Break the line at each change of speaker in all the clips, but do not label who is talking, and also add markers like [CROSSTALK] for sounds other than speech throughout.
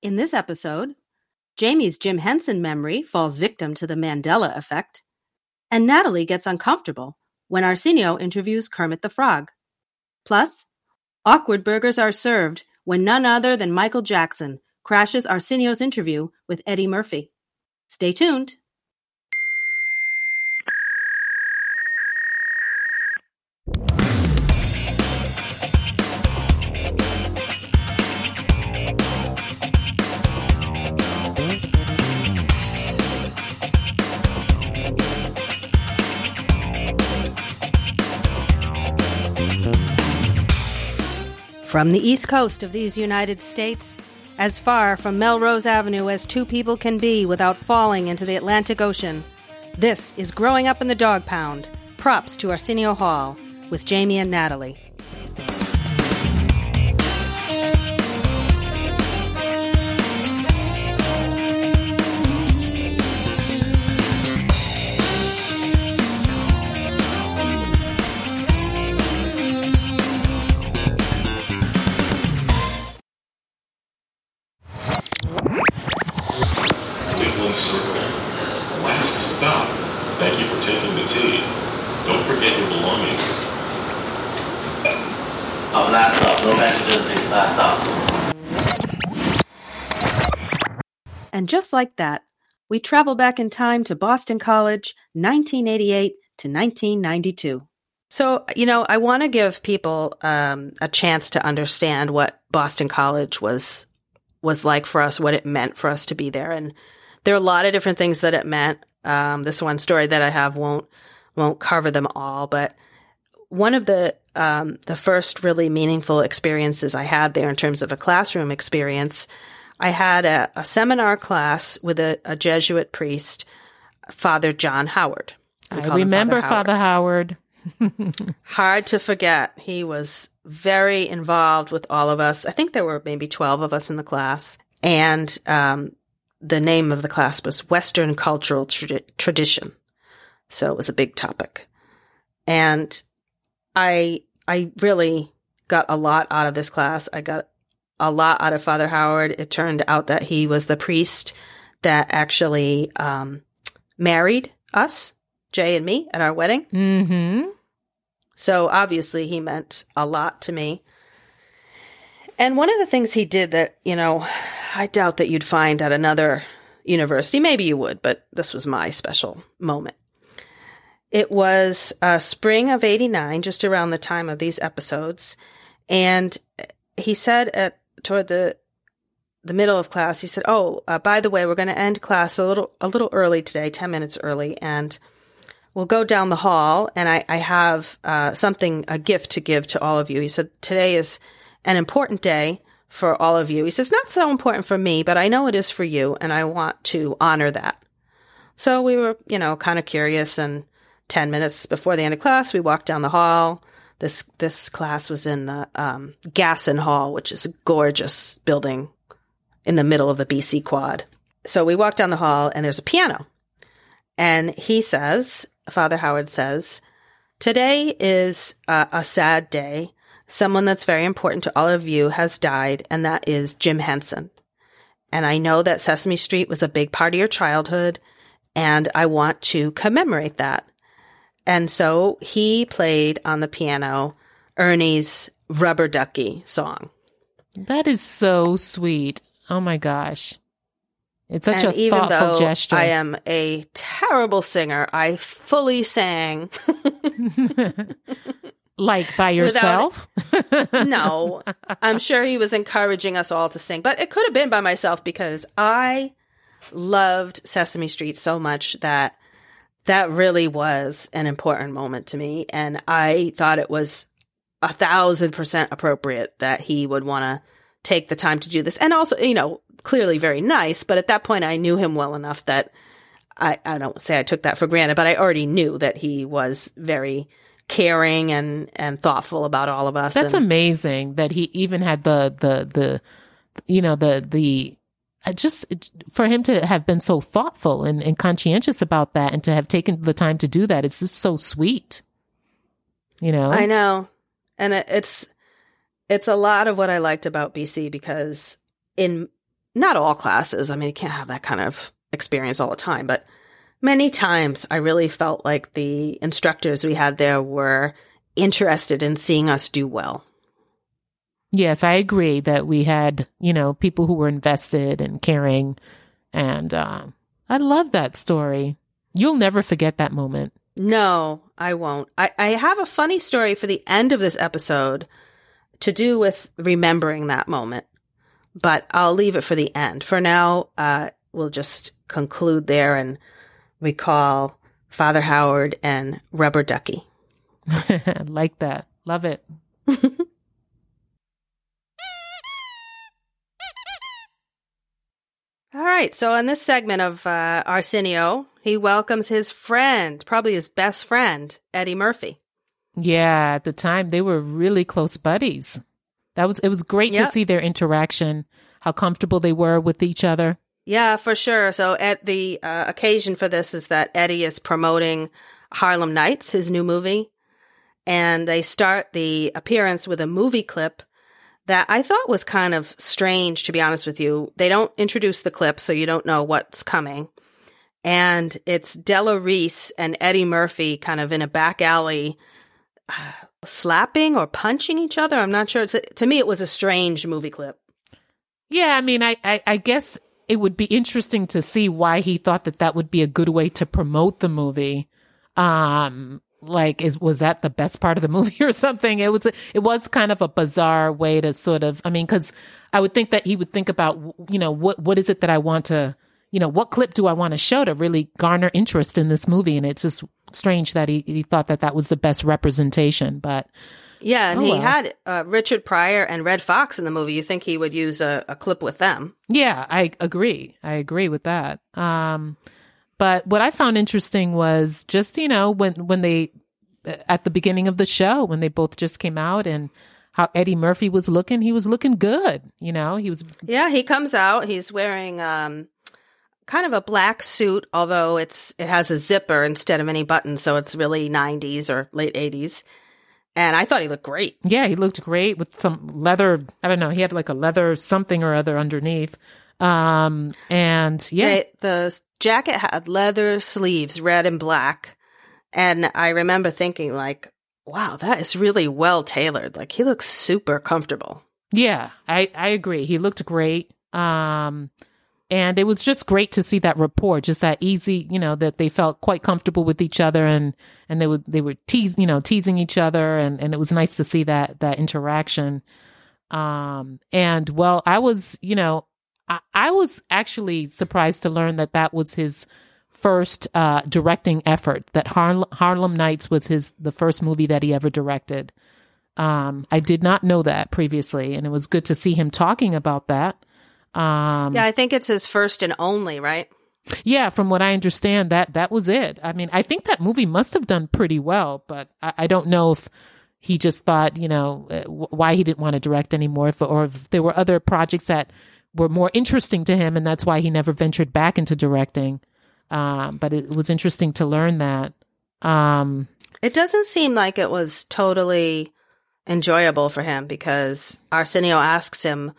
In this episode, Jamie's Jim Henson memory falls victim to the Mandela effect, and Natalie gets uncomfortable when Arsenio interviews Kermit the Frog. Plus, awkward burgers are served when none other than Michael Jackson crashes Arsenio's interview with Eddie Murphy. Stay tuned. From the east coast of these United States, as far from Melrose Avenue as two people can be without falling into the Atlantic Ocean, this is Growing Up in the Dog Pound. Props to Arsenio Hall with Jamie and Natalie. Just like that, we travel back in time to Boston College, 1988 to 1992. So, you know, I want to give people um, a chance to understand what Boston College was was like for us, what it meant for us to be there, and there are a lot of different things that it meant. Um, this one story that I have won't won't cover them all, but one of the um, the first really meaningful experiences I had there in terms of a classroom experience, I had a, a seminar class with a, a Jesuit priest, Father John Howard. We
I remember
Howard.
Father Howard. [LAUGHS]
Hard to forget. He was very involved with all of us. I think there were maybe 12 of us in the class. And um, the name of the class was Western Cultural Tradi- Tradition. So it was a big topic. And I I really got a lot out of this class. I got a lot out of Father Howard. It turned out that he was the priest that actually um, married us, Jay and me, at our wedding.
Mm-hmm.
So obviously he meant a lot to me. And one of the things he did that, you know, I doubt that you'd find at another university. Maybe you would, but this was my special moment. It was uh, spring of 89, just around the time of these episodes. And he said at toward the the middle of class, he said, "Oh, uh, by the way, we're going to end class a little a little early today, 10 minutes early, and we'll go down the hall and I, I have uh, something, a gift to give to all of you. He said, today is an important day for all of you. He says, not so important for me, but I know it is for you and I want to honor that. So we were, you know, kind of curious and 10 minutes before the end of class, we walked down the hall. This, this class was in the, um, Gasson Hall, which is a gorgeous building in the middle of the BC quad. So we walked down the hall and there's a piano. And he says, Father Howard says, today is a sad day. Someone that's very important to all of you has died, and that is Jim Henson. And I know that Sesame Street was a big part of your childhood, and I want to commemorate that. And so he played on the piano Ernie's Rubber Ducky song.
That is so sweet. Oh my gosh. It's such
and
a thoughtful
though
gesture.
I am a terrible singer, I fully sang. [LAUGHS]
like by yourself? [LAUGHS]
no, I'm sure he was encouraging us all to sing, but it could have been by myself because I loved Sesame Street so much that that really was an important moment to me. And I thought it was a thousand percent appropriate that he would want to take the time to do this. And also, you know, clearly very nice, but at that point I knew him well enough that I, I don't say I took that for granted, but I already knew that he was very caring and, and thoughtful about all of us.
That's
and,
amazing that he even had the the the you know the the just for him to have been so thoughtful and, and conscientious about that and to have taken the time to do that it's just so sweet you know
I know. And it, it's it's a lot of what I liked about BC because in not all classes. I mean, you can't have that kind of experience all the time, but many times I really felt like the instructors we had there were interested in seeing us do well.
Yes, I agree that we had, you know, people who were invested and caring. And uh, I love that story. You'll never forget that moment.
No, I won't. I, I have a funny story for the end of this episode to do with remembering that moment, but I'll leave it for the end. For now, uh, we'll just conclude there and recall Father Howard and Rubber Ducky. [LAUGHS]
like that. Love it. [LAUGHS]
All right. So, in this segment of uh, Arsenio, he welcomes his friend, probably his best friend, Eddie Murphy.
Yeah, at the time they were really close buddies. That was it was great
Yep.
to see their interaction, how comfortable they were with each other.
Yeah, for sure. So, at the uh, occasion for this is that Eddie is promoting Harlem Nights, his new movie, and they start the appearance with a movie clip that I thought was kind of strange, to be honest with you. They don't introduce the clip, so you don't know what's coming. And it's Della Reese and Eddie Murphy kind of in a back alley uh, slapping or punching each other. I'm not sure. It's to me, it was a strange movie clip.
Yeah, I mean, I, I, I guess it would be interesting to see why he thought that that would be a good way to promote the movie. Um, like, is was that the best part of the [LAUGHS] movie or something? It was it was kind of a bizarre way to sort of. I mean, because I would think that he would think about, you know, what what is it that I want to, you know, what clip do I want to show to really garner interest in this movie? And it's just strange that he he thought that that was the best representation, but.
Yeah, and
Oh,
he
well.
had uh, Richard Pryor and Redd Foxx in the movie. You think he would use a, a clip with them?
Yeah, I agree. I agree with that. Um, but what I found interesting was just you know when when they at the beginning of the show when they both just came out and how Eddie Murphy was looking. He was looking good. You know, he was
Yeah, he comes out. He's wearing um, kind of a black suit, although it's it has a zipper instead of any buttons, so it's really '90s or late '80s. And I thought he looked great.
yeah, he looked great with some leather. I don't know. He had like a leather something or other underneath. Um, and yeah,
They- the jacket had leather sleeves, red and black, and I remember thinking like, "Wow, that is really well tailored. Like he looks super comfortable."
Yeah, I, I agree. He looked great. Um, and it was just great to see that rapport, just that easy, you know, that they felt quite comfortable with each other and, and they would, they were tease, you know, teasing each other. And, and it was nice to see that, that interaction. Um, and well, I was, you know, I, I was actually surprised to learn that that was his first, uh, directing effort, that Har- Harlem Nights was his, the first movie that he ever directed. Um, I did not know that previously, and it was good to see him talking about that. Um,
Yeah, I think it's his first and only, right?
yeah, from what I understand, that that was it. I mean, I think that movie must have done pretty well, but I, I don't know if he just thought, you know, uh, why he didn't want to direct anymore, if, or if there were other projects that were more interesting to him, and that's why he never ventured back into directing. Um, but it was interesting to learn that. Um,
It doesn't seem like it was totally enjoyable for him because Arsenio asks him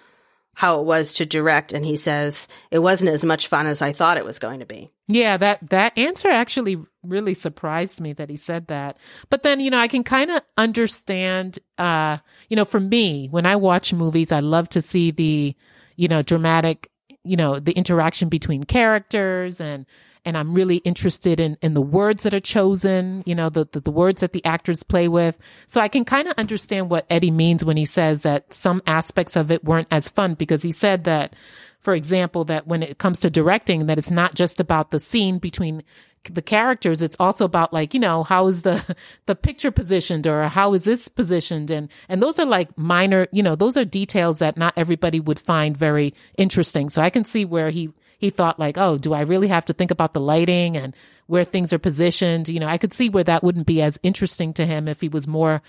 how it was to direct, and he says it wasn't as much fun as I thought it was going to be.
Yeah, that that answer actually really surprised me that he said that. But then, you know, I can kind of understand uh, you know, for me, when I watch movies, I love to see the, you know, dramatic, you know, the interaction between characters and and I'm really interested in in the words that are chosen, you know, the the, the words that the actors play with. So I can kind of understand what Eddie means when he says that some aspects of it weren't as fun because he said that for example, that when it comes to directing, that it's not just about the scene between the characters, it's also about like, you know, how is the, [LAUGHS] the picture positioned or how is this positioned? And, and those are like minor, you know, those are details that not everybody would find very interesting. So I can see where he, he thought like, oh, do I really have to think about the lighting and where things are positioned? You know, I could see where that wouldn't be as interesting to him if he was more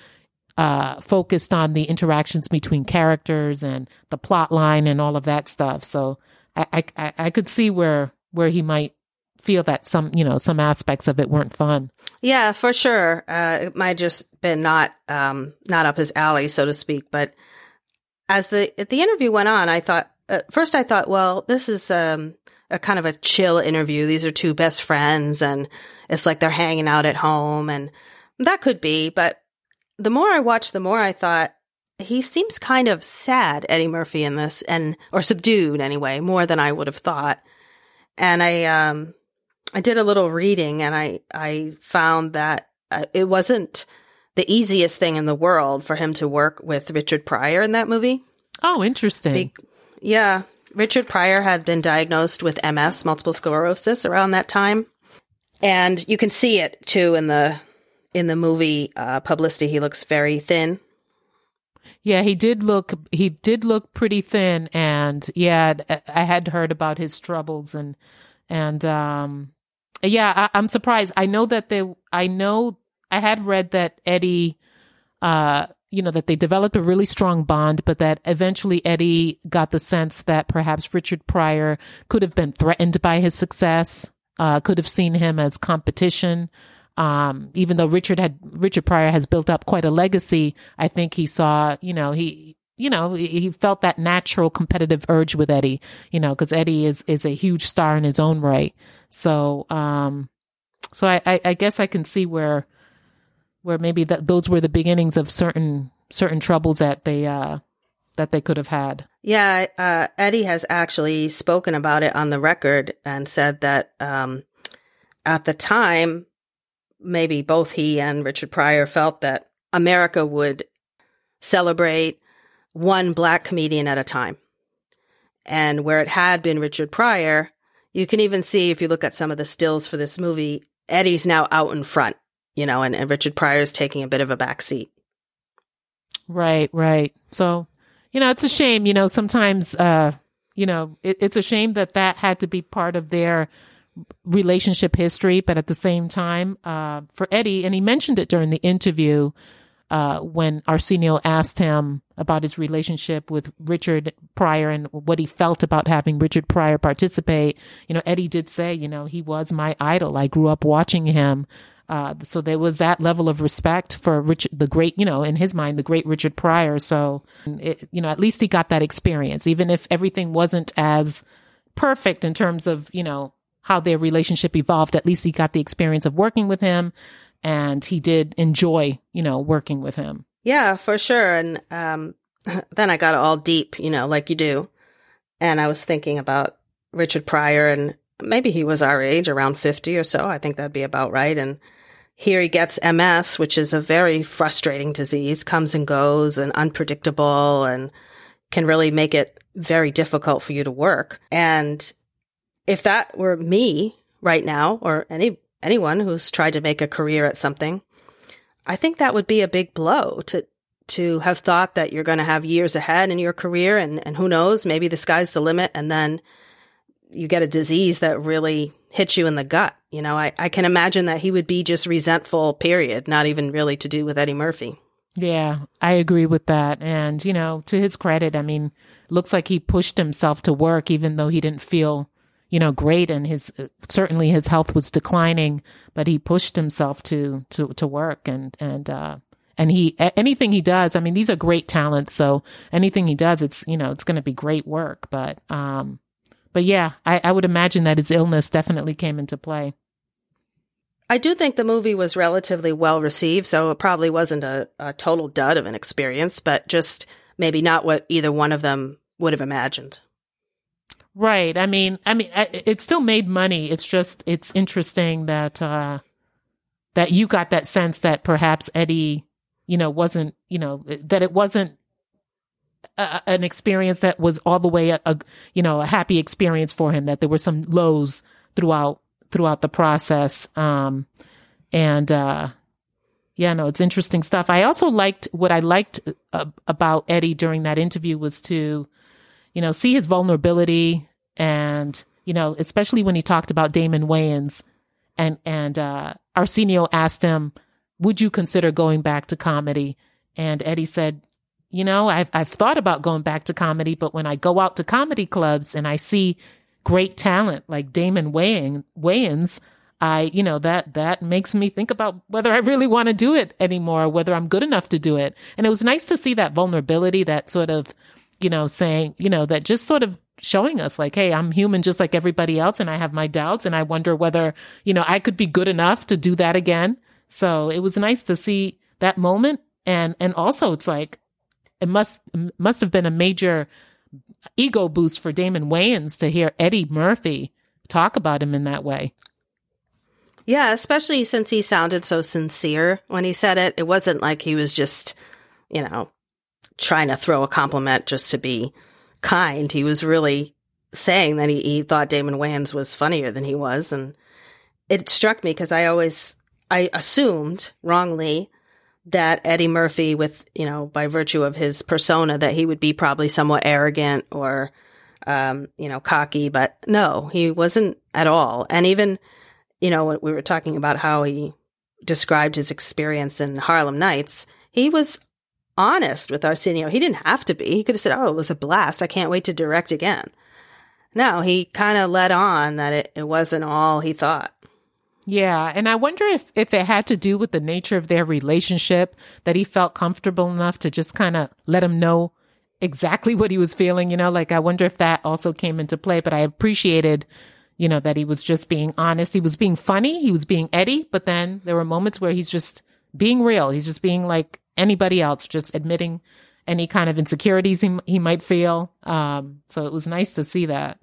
uh, focused on the interactions between characters and the plot line and all of that stuff. So I, I, I- could see where where he might feel that some you know some aspects of it weren't fun.
Yeah, for sure. Uh, it might just been not um, not up his alley, so to speak. But as the the interview went on, I thought at first I thought, well, this is um, a kind of a chill interview. These are two best friends, and it's like they're hanging out at home, and that could be. But the more I watched, the more I thought he seems kind of sad, Eddie Murphy, in this, and or subdued anyway, more than I would have thought. And I, um, I did a little reading, and I I found that uh, it wasn't the easiest thing in the world for him to work with Richard Pryor in that movie.
Oh, interesting.
Be- yeah. Richard Pryor had been diagnosed with MS, multiple sclerosis, around that time. And you can see it too in the in the movie uh, publicity. He looks very thin.
Yeah, he did look he did look pretty thin and yeah, I had heard about his troubles and and um yeah, I, am surprised. I know that they I know I had read that Eddie uh you know, that they developed a really strong bond, but that eventually Eddie got the sense that perhaps Richard Pryor could have been threatened by his success, uh, could have seen him as competition. Um, even though Richard had, Richard Pryor has built up quite a legacy, I think he saw, you know, he, you know, he felt that natural competitive urge with Eddie, you know, cause Eddie is, is a huge star in his own right. So, um, so I, I, I guess I can see where, where maybe that those were the beginnings of certain certain troubles that they uh that they could have had.
Yeah, uh, Eddie has actually spoken about it on the record and said that um, at the time, maybe both he and Richard Pryor felt that America would celebrate one black comedian at a time. And where it had been Richard Pryor, you can even see if you look at some of the stills for this movie, Eddie's now out in front you know, and, and Richard Pryor's taking a bit of a back seat.
Right, right. So, you know, it's a shame, you know, sometimes, uh, you know, it, it's a shame that that had to be part of their relationship history, but at the same time, uh, for Eddie, and he mentioned it during the interview, uh, when Arsenio asked him about his relationship with Richard Pryor and what he felt about having Richard Pryor participate, you know, Eddie did say, you know, he was my idol. I grew up watching him. Uh, so there was that level of respect for Richard, the great, you know, in his mind, the great Richard Pryor. So, it, you know, at least he got that experience, even if everything wasn't as perfect in terms of, you know, how their relationship evolved. At least he got the experience of working with him and he did enjoy, you know, working with him.
Yeah, for sure. And, um, [LAUGHS] then I got all deep, you know, like you do. And I was thinking about Richard Pryor and maybe he was our age, around 50 or so. I think that'd be about right. And, here he gets MS, which is a very frustrating disease, comes and goes and unpredictable and can really make it very difficult for you to work. And if that were me right now or any anyone who's tried to make a career at something, I think that would be a big blow to to have thought that you're going to have years ahead in your career and and who knows, maybe the sky's the limit and then you get a disease that really hits you in the gut. You know, I, I can imagine that he would be just resentful, period, not even really to do with Eddie Murphy.
Yeah, I agree with that. And, you know, to his credit, I mean, looks like he pushed himself to work even though he didn't feel, you know, great and his certainly his health was declining, but he pushed himself to to to work and and uh and he anything he does, I mean, these are great talents, so anything he does, it's, you know, it's going to be great work, but um but yeah, I, I would imagine that his illness definitely came into play.
I do think the movie was relatively well received, so it probably wasn't a, a total dud of an experience, but just maybe not what either one of them would have imagined.
Right. I mean, I mean, it still made money. It's just, it's interesting that, uh, that you got that sense that perhaps Eddie, you know, wasn't, you know, that it wasn't a, an experience that was all the way a, a, you know a happy experience for him that there were some lows throughout throughout the process um and uh yeah no it's interesting stuff i also liked what i liked uh, about eddie during that interview was to you know see his vulnerability and you know especially when he talked about damon wayans and and uh arsenio asked him would you consider going back to comedy and eddie said you know, I've, I've thought about going back to comedy, but when I go out to comedy clubs and I see great talent like Damon Wayans, Wayans I, you know, that, that makes me think about whether I really want to do it anymore, whether I'm good enough to do it. And it was nice to see that vulnerability, that sort of you know, saying, you know, that just sort of showing us like, hey, I'm human just like everybody else and I have my doubts and I wonder whether, you know, I could be good enough to do that again. So it was nice to see that moment and and also it's like it must must have been a major ego boost for Damon Wayans to hear Eddie Murphy talk about him in that way.
Yeah, especially since he sounded so sincere when he said it. It wasn't like he was just, you know, trying to throw a compliment just to be kind. He was really saying that he, he thought Damon Wayans was funnier than he was. And it struck me because I always, I assumed wrongly that Eddie Murphy, with, you know, by virtue of his persona, that he would be probably somewhat arrogant or, um, you know, cocky, but no, he wasn't at all. And even, you know, we were talking about how he described his experience in Harlem Nights. He was honest with Arsenio. He didn't have to be. He could have said, Oh, it was a blast. I can't wait to direct again. No, he kind of let on that it, it wasn't all he thought.
Yeah, and I wonder if if it had to do with the nature of their relationship that he felt comfortable enough to just kind of let him know exactly [LAUGHS] what he was feeling, you know, like I wonder if that also came into play, but I appreciated you know that he was just being honest. He was being funny, he was being Eddie, but then there were moments where he's just being real. He's just being like anybody else, just admitting any kind of insecurities he, he might feel. Um, so it was nice to see that,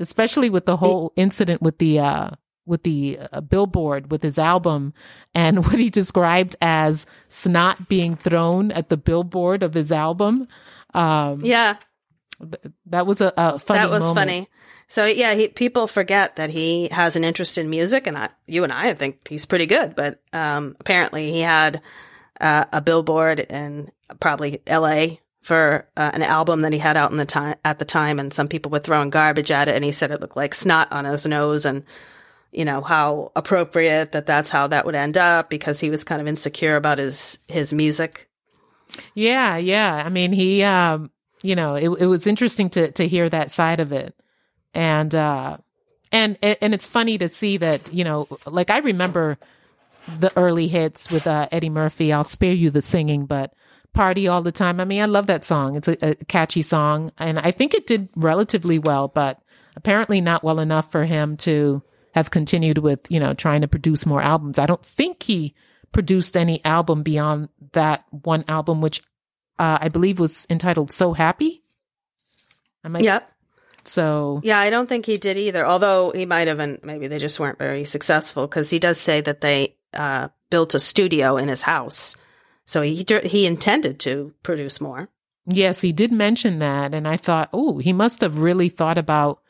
especially with the whole incident with the uh, with the uh, billboard with his album and [LAUGHS] what he described as snot being thrown at the billboard of his album.
Um, yeah,
that was a, a funny.
That was
moment.
funny. So yeah, he, people forget that he has an interest in music, and I, you and I think he's pretty good. But um, apparently, he had uh, a billboard in probably L.A. for uh, an album that he had out in the time at the time, and some people were throwing garbage at it, and he said it looked like snot on his nose, and you know how appropriate that that's how that would end up because he was kind of insecure about his his music.
Yeah, yeah. I mean, he, um, you know, it it was interesting to to hear that side of it, and uh, and and it's funny to see that you know, like I remember the early hits with uh, Eddie Murphy. I'll spare you the singing, but party all the time. I mean, I love that song. It's a, a catchy song, and I think it did relatively well, but apparently not well enough for him to have continued with, you know, trying to produce more albums. I don't think he produced any album beyond that one album, which uh, I believe was entitled "So Happy."
I might, yep.
So
yeah, I don't think he did either. Although he might have, and maybe they just weren't very successful because he does say that they uh, built a studio in his house, so he he intended to produce more.
Yes, he did mention that, and I thought, oh, he must have really thought about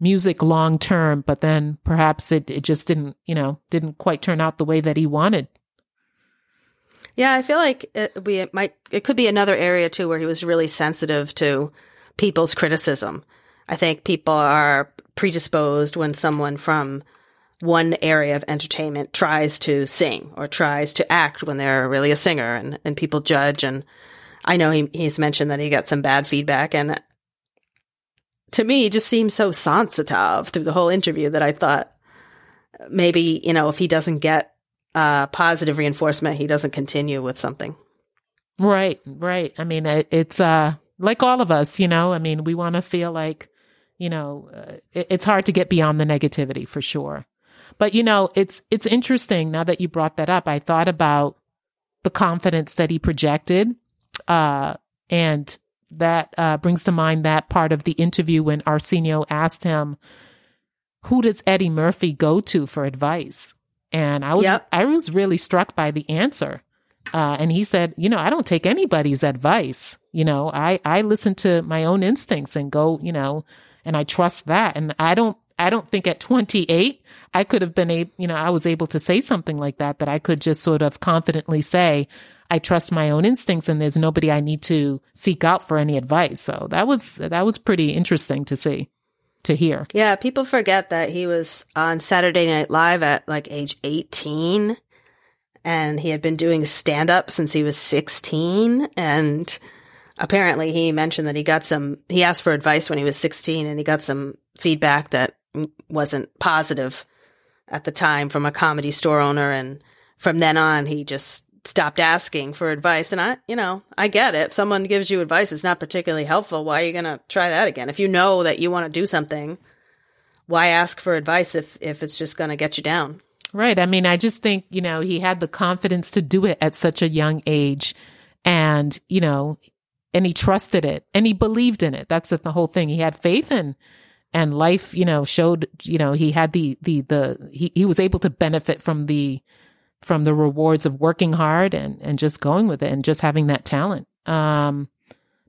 music long term, but then perhaps it, it just didn't, you know, didn't quite turn out the way that he wanted.
Yeah, I feel like it, we it might it could be another area too where he was really sensitive to people's criticism. I think people are predisposed when someone from one area of entertainment tries to sing or tries to act when they're really a singer and, and people judge and I know he, he's mentioned that he got some bad feedback and to me he just seems so sensitive through the whole interview that I thought maybe, you know, if he doesn't get uh, positive reinforcement, he doesn't continue with something.
Right, right. I mean, it's uh, like all of us, you know, I mean, we want to feel like, you know, uh, it's hard to get beyond the negativity for sure. But you know, it's it's interesting now that you brought that up. I thought about the confidence that he projected, uh, and that uh, brings to mind that part of the interview when Arsenio asked him, "Who does Eddie Murphy go to for advice?" And I was yep. I was really struck by the answer. Uh, and he said, "You know, I don't take anybody's advice. You know, I I listen to my own instincts and go, you know, and I trust that. And I don't I don't think at 28 I could have been able, you know, I was able to say something like that, that I could just sort of confidently say, I trust my own instincts and there's nobody I need to seek out for any advice. So that was, that was pretty interesting to see, to hear.
Yeah. People forget that he was on Saturday Night Live at like age 18 and he had been doing stand up since he was 16 and apparently he mentioned that he got some he asked for advice when he was 16 and he got some feedback that wasn't positive at the time from a comedy store owner and from then on he just stopped asking for advice. And I, you know, I get it. If someone gives you advice, it's not particularly helpful. Why are you going to try that again? If you know that you want to do something, why ask for advice if, if it's just going to get you down?
Right. I mean, I just think, you know, he had the confidence to do it at such a young age. And, you know, and he trusted it and he believed in it. That's the whole thing. He had faith in and life, you know, showed, you know, he had the, the, the, he, he was able to benefit from the, from the rewards of working hard and, and just going with it and just having that talent. Um,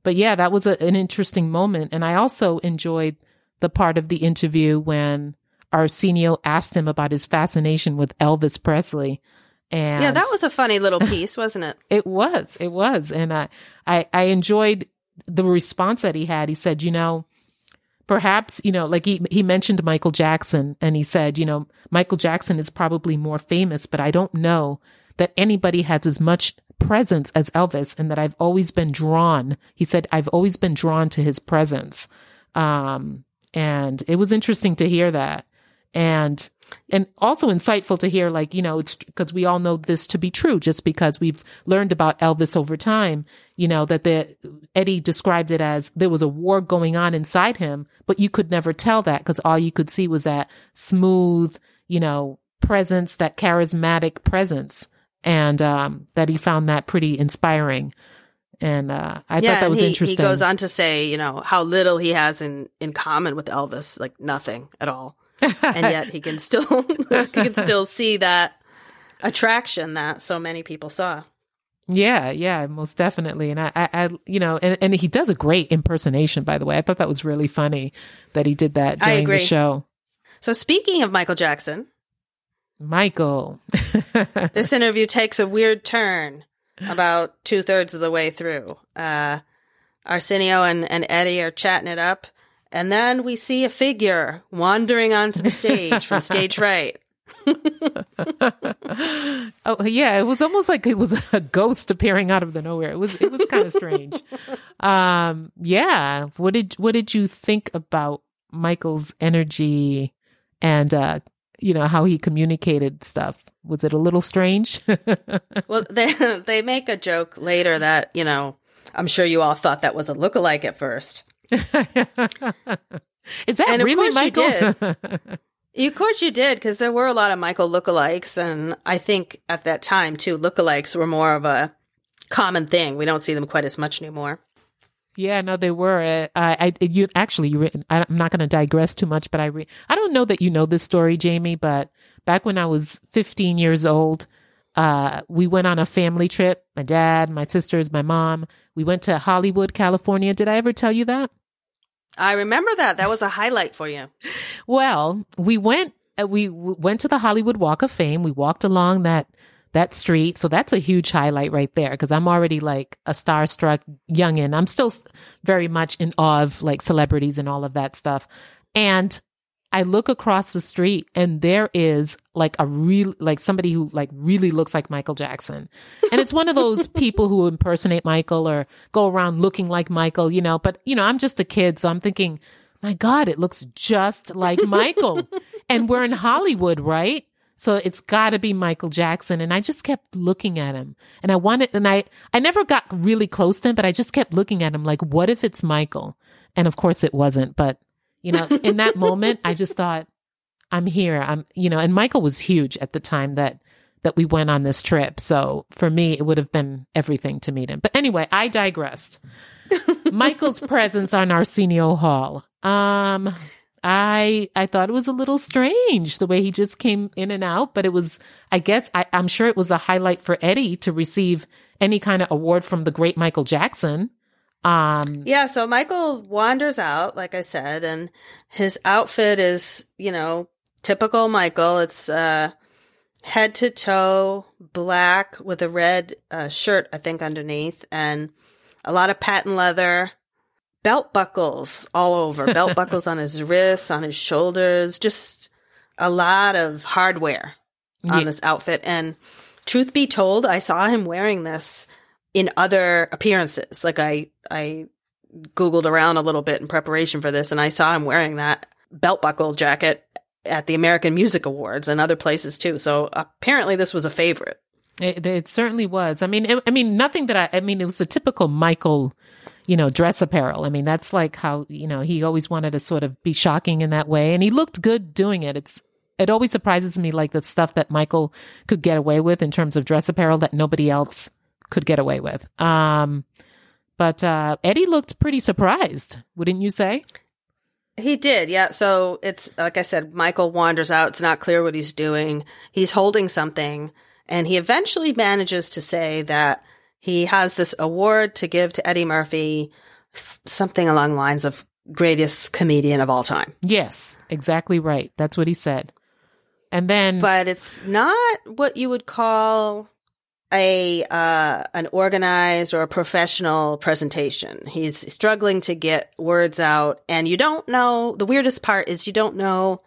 but yeah, that was a, an interesting moment. And I also enjoyed the part of the interview when Arsenio asked him about his fascination with Elvis Presley. And
yeah, that was a funny little piece, wasn't it? [LAUGHS]
It was, it was. And I, I, I enjoyed the response that he had. He said, you know, perhaps, you know, like he, he mentioned Michael Jackson and he said, you know, Michael Jackson is probably more famous, but I don't know that anybody has as much presence as Elvis and that I've always been drawn. He said, I've always been drawn to his presence. Um, and it was interesting to hear that. And and also insightful to hear like you know it's because we all know this to be true just because we've learned about elvis over time you know that the eddie described it as there was a war going on inside him but you could never tell that because all you could see was that smooth you know presence that charismatic presence. And um that he found that pretty inspiring. And uh, I
yeah,
thought that was
he,
interesting.
He goes on to say, you know, how little he has in in common with Elvis, like nothing at all and yet he can still [LAUGHS] he can still see that attraction that so many people saw.
Yeah, yeah, most definitely. And I, I, I, you know, and, and he does a great impersonation, by the way. I thought that was really funny that he did that during the show.
So speaking of Michael Jackson,
Michael, [LAUGHS]
this interview takes a weird turn about two thirds of the way through. Uh, Arsenio and, and Eddie are chatting it up. And then we see a figure wandering onto the stage from stage [LAUGHS] right. [LAUGHS]
oh yeah, it was almost like it was a ghost appearing out of the nowhere. It was it was kind of strange. [LAUGHS] Um yeah, what did what did you think about Michael's energy and uh you know how he communicated stuff? Was it a little strange?
well, they they make a joke later that, you know, I'm sure you all thought that was a lookalike at first. [LAUGHS]
Is that
and
really Michael?
You did. [LAUGHS] of course you did, because there were a lot of Michael lookalikes, and I think at that time too, lookalikes were more of a common thing. We don't see them quite as much anymore.
Yeah, no, they were. Uh, I, I, you actually, you. I'm not going to digress too much, but I, re, I don't know that you know this story, Jamie. But back when I was 15 years old, uh, we went on a family trip. My dad, my sisters, my mom. We went to Hollywood, California. Did I ever tell you that?
I remember that. That was a highlight for you.
Well, we went uh, we went to the Hollywood Walk of Fame. We walked along that that street. So that's a huge highlight right there because I'm already like a starstruck youngin. I'm still very much in awe of like celebrities and all of that stuff. And I look across the street and there is like a real, like somebody who like really looks like Michael Jackson. And it's one of those [LAUGHS] people who impersonate Michael or go around looking like Michael, you know, but you know, I'm just a kid. So I'm thinking, my God, it looks just like Michael. [LAUGHS] and we're in Hollywood, right? So it's got to be Michael Jackson. And I just kept looking at him and I wanted, and I, I never got really close to him, but I just kept looking at him like, what if it's Michael? And of course it wasn't, but you know, in that moment, I just thought, I'm here. I'm, you know, and Michael was huge at the time that, that we went on this trip. So for me, it would have been everything to meet him. But anyway, I digressed. Michael's presence on Arsenio Hall. Um, I I thought it was a little strange the way he just came in and out, but it was I guess I, I'm sure it was a highlight for Eddie to receive any kind of award from the great Michael Jackson. Um,
yeah, so Michael wanders out, like I said, and his outfit is, you know, typical Michael. It's uh, head to toe black with a red uh, shirt, I think, underneath, and a lot of patent leather, belt buckles all over, [LAUGHS] belt buckles on his wrists, on his shoulders, just a lot of hardware on yeah. this outfit. And truth be told, I saw him wearing this in other appearances. Like I, I Googled around a little bit in preparation for this and I saw him wearing that belt buckle jacket at the American Music Awards and other places too. So apparently this was a favorite.
It, it certainly was. I mean, it, I mean, nothing that I. I mean, it was a typical Michael, you know, dress apparel. I mean, that's like how you know he always wanted to sort of be shocking in that way, and he looked good doing it. It's it always surprises me, like the stuff that Michael could get away with in terms of dress apparel that nobody else could get away with. Um, but uh, Eddie looked pretty surprised, wouldn't you say?
He did, yeah. So it's like I said, Michael wanders out. It's not clear what he's doing. He's holding something, and he eventually manages to say that he has this award to give to Eddie Murphy, something along the lines of greatest comedian of all time.
Yes, exactly right. That's what he said. And then,
But it's not what you would call a uh, an organized or a professional presentation. He's struggling to get words out, and you don't know. The weirdest part is you don't know.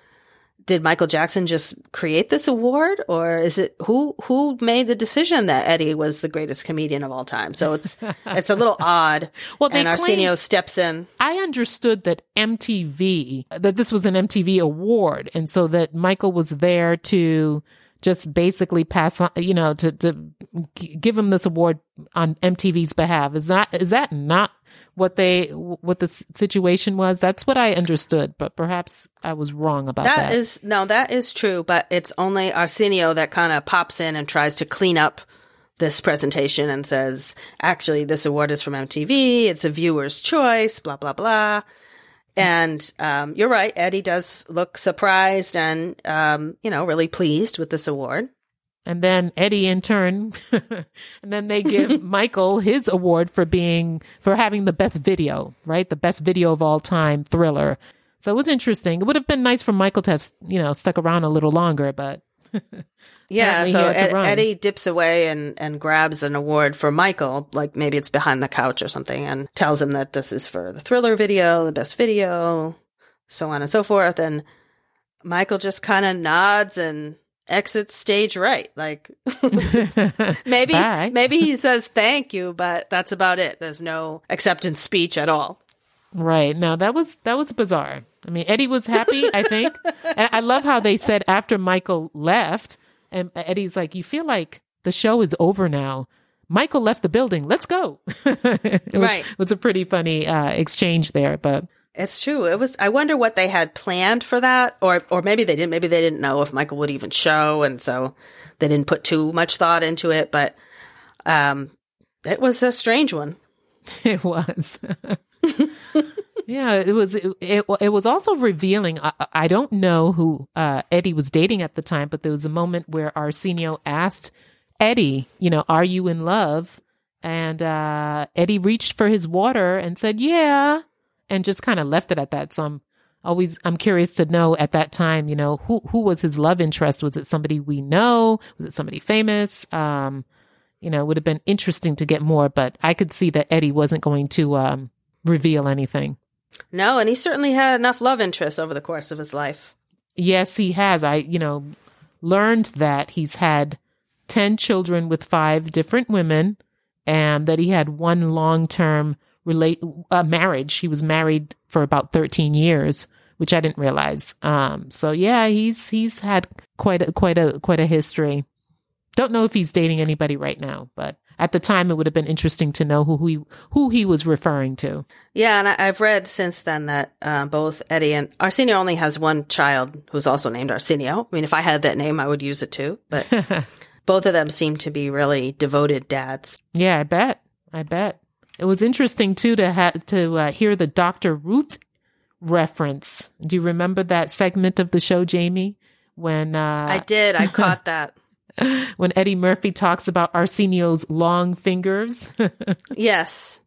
Did Michael Jackson just create this award, or is it who who made the decision that Eddie was the greatest comedian of all time? So it's [LAUGHS] it's a little odd.
Well,
and Arsenio
claimed-
steps in.
I understood that MTV, that this was an MTV award. And so that Michael was there to just basically pass on, you know, to, to give him this award on MTV's behalf. Is that, is that not what they, what the situation was? That's what I understood, but perhaps I was wrong about that.
That is no, that is true, but it's only Arsenio that kind of pops in and tries to clean up this presentation and says, actually, this award is from MTV. It's a viewer's choice, blah, blah, blah. And, um, you're right. Eddie does look surprised and, um, you know, really pleased with this award.
And then Eddie in turn, [LAUGHS] and then they give [LAUGHS] Michael his award for being, for having the best video, right? The best video of all time thriller. So it was interesting. It would have been nice for Michael to have, you know, stuck around a little longer, but [LAUGHS]
Yeah. So
he had to
Ed- Eddie dips away and, and grabs an award for Michael, like maybe it's behind the couch or something, and tells him that this is for the thriller video, the best video, so on and so forth. And Michael just kind of nods and exits stage right. Like [LAUGHS] [LAUGHS] maybe, maybe he says thank you, but that's about it. There's no acceptance speech at all.
Right. No, that was that was bizarre. I mean, Eddie was happy, I think. [LAUGHS] And I love how they said after Michael left, and Eddie's like, "You feel like the show is over now." Michael left the building. Let's go. [LAUGHS] it was,
Right.
It was a pretty funny uh, exchange there, but
It's true. It was. I wonder what they had planned for that, or or maybe they didn't. Maybe they didn't know if Michael would even show, and so they didn't put too much thought into it. But um, it was a strange one. [LAUGHS]
it was. Yeah, it was. It, it, it was also revealing. I, I don't know who uh, Eddie was dating at the time, but there was a moment where Arsenio asked Eddie, "You know, are you in love?" And uh, Eddie reached for his water and said, "Yeah," and just kind of left it at that. So I'm always I'm curious to know at that time, you know, who who was his love interest? Was it somebody we know? Was it somebody famous? Um, you know, it would have been interesting to get more, but I could see that Eddie wasn't going to um, reveal anything.
No, and he certainly had enough love interests over the course of his life.
Yes, he has. I, you know, learned that he's had 10 children with five different women and that he had one long-term relate uh, marriage. He was married for about 13 years, which I didn't realize. Um so yeah, he's he's had quite a quite a quite a history. Don't know if he's dating anybody right now, but at the time it would have been interesting to know who he, who he was referring to.
Yeah, and I, I've read since then that uh, both Eddie and Arsenio only has one child who's also named Arsenio. I mean, if I had that name, I would use it too. But [LAUGHS] both of them seem to be really devoted dads.
Yeah, I bet. I bet. It was interesting too to have to uh, hear the Dr. Ruth reference. Do you remember that segment of the show, Jamie? When
I
uh,
did. I [LAUGHS] caught that. [LAUGHS]
when Eddie Murphy talks about Arsenio's long fingers. [LAUGHS]
Yes.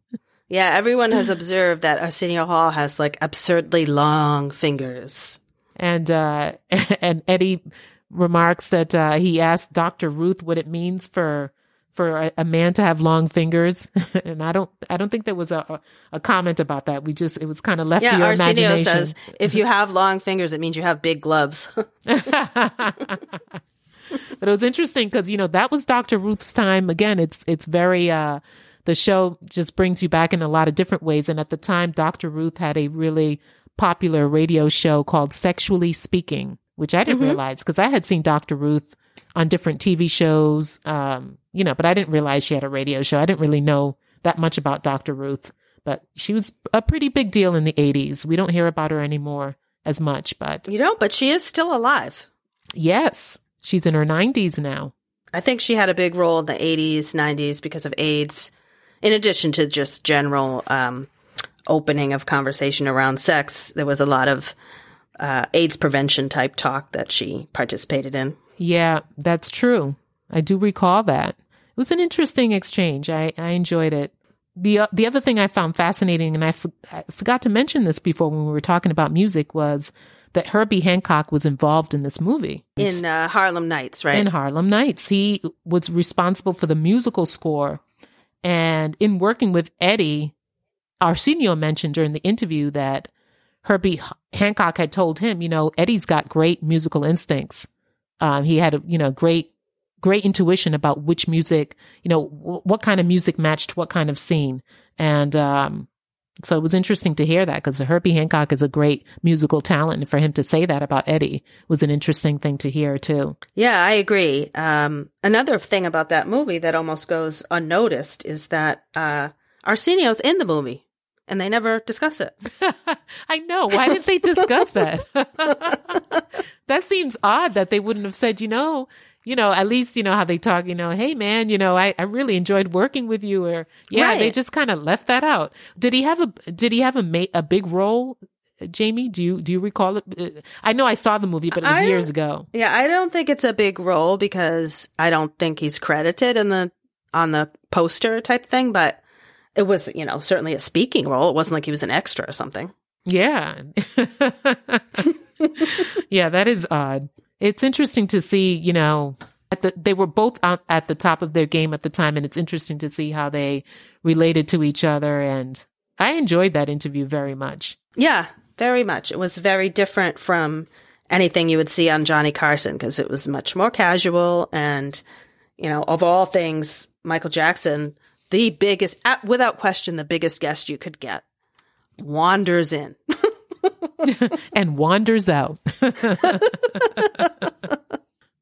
Yeah, everyone has observed that Arsenio Hall has like absurdly long fingers.
and uh, [LAUGHS] and Eddie remarks that uh, he asked Dr. Ruth what it means for for a, a man to have long fingers, and I don't I don't think there was a a comment about that. We just it was kind of left to
Yeah,
your
Arsenio
imagination.
says if you have long fingers, it means you have big gloves. [LAUGHS]
but it was interesting because you know that was Dr. Ruth's time. Again, it's it's very uh the show just brings you back in a lot of different ways. And at the time, Dr. Ruth had a really popular radio show called Sexually Speaking, which I didn't realize because I had seen Dr. Ruth on different TV shows. Um, you know, but I didn't realize she had a radio show. I didn't really know that much about Dr. Ruth, but she was a pretty big deal in the 80s. We don't hear about her anymore as much, but
You know, but she is still alive.
yes, she's in her 90s now.
I think she had a big role in the 80s, 90s because of AIDS, in addition to just general um, opening of conversation around sex. There was a lot of uh, AIDS prevention type talk that she participated in.
Yeah, that's true. I do recall that. It was an interesting exchange. I, I enjoyed it. The, uh, the other thing I found fascinating, and I, f- I forgot to mention this before when we were talking about music, was that Herbie Hancock was involved in this movie.
In uh, Harlem Nights, right?
in Harlem Nights. He was responsible for the musical score. And in working with Eddie, Arsenio mentioned during the interview that Herbie Hancock had told him, you know, Eddie's got great musical instincts. Um, he had a, you know, great, great intuition about which music, you know, w- what kind of music matched what kind of scene. And, um, so it was interesting to hear that because Herbie Hancock is a great musical talent. And for him to say that about Eddie was an interesting thing to hear too.
Yeah, I agree. Um, another thing about that movie that almost goes unnoticed is that uh, Arsenio's in the movie, and they never discuss it. [LAUGHS]
I know. Why didn't they discuss that? [LAUGHS] that seems odd that they wouldn't have said, you know, you know, at least, you know, how they talk, you know, hey man, you know, I, I really enjoyed working with you or yeah, they just kind of left that out. Did he have a, did he have a ma- a big role, Jamie? Do you, do you recall it? Uh, I know I saw the movie, but it was
I-
years ago.
Yeah, I don't think it's a big role because I don't think he's credited in the on the poster type thing, but it was, you know, certainly a speaking role. It wasn't like he was an extra or something.
Yeah. [LAUGHS] [LAUGHS] yeah, that is odd. It's interesting to see, you know, the, they were both at the top of their game at the time, and it's interesting to see how they related to each other. And I enjoyed that interview very much.
Yeah, very much. It was very different from anything you would see on Johnny Carson because it was much more casual and, you know, of all things, Michael Jackson, the biggest, without question, the biggest guest you could get, wanders in. [LAUGHS]
and wanders out. [LAUGHS]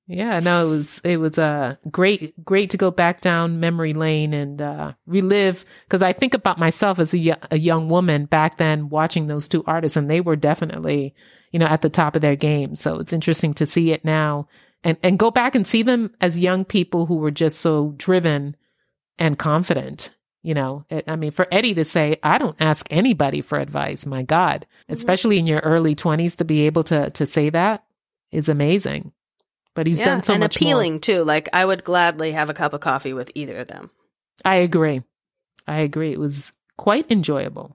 yeah, no, it was it was uh great great to go back down memory lane and uh relive because I think about myself as a, a young woman back then watching those two artists and they were definitely you know at the top of their game. So it's interesting to see it now and and go back and see them as young people who were just so driven and confident. You know, eh, I mean, for Eddie to say, I don't ask anybody for advice, my God, mm-hmm. especially in your early 20s to be able to, to say that is amazing. But he's
yeah,
done so
and
much
appealing
more.
too. Like I would gladly have a cup of coffee with either of them.
I agree. I agree. It was quite enjoyable.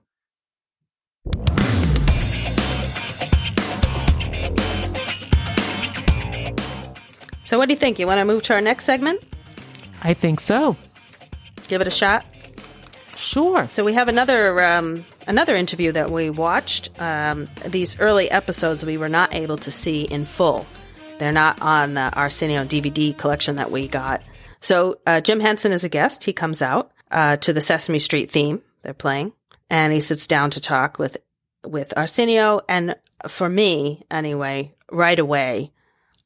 So, what do you think? You want to move to our next segment?
I think so.
Give it a shot.
Sure.
So we have another um, another interview that we watched. Um, these early episodes we were not able to see in full. They're not on the Arsenio DVD collection that we got. So uh, Jim Henson is a guest. He comes out uh, to the Sesame Street theme they're playing, and he sits down to talk with with Arsenio. And for me, anyway, right away,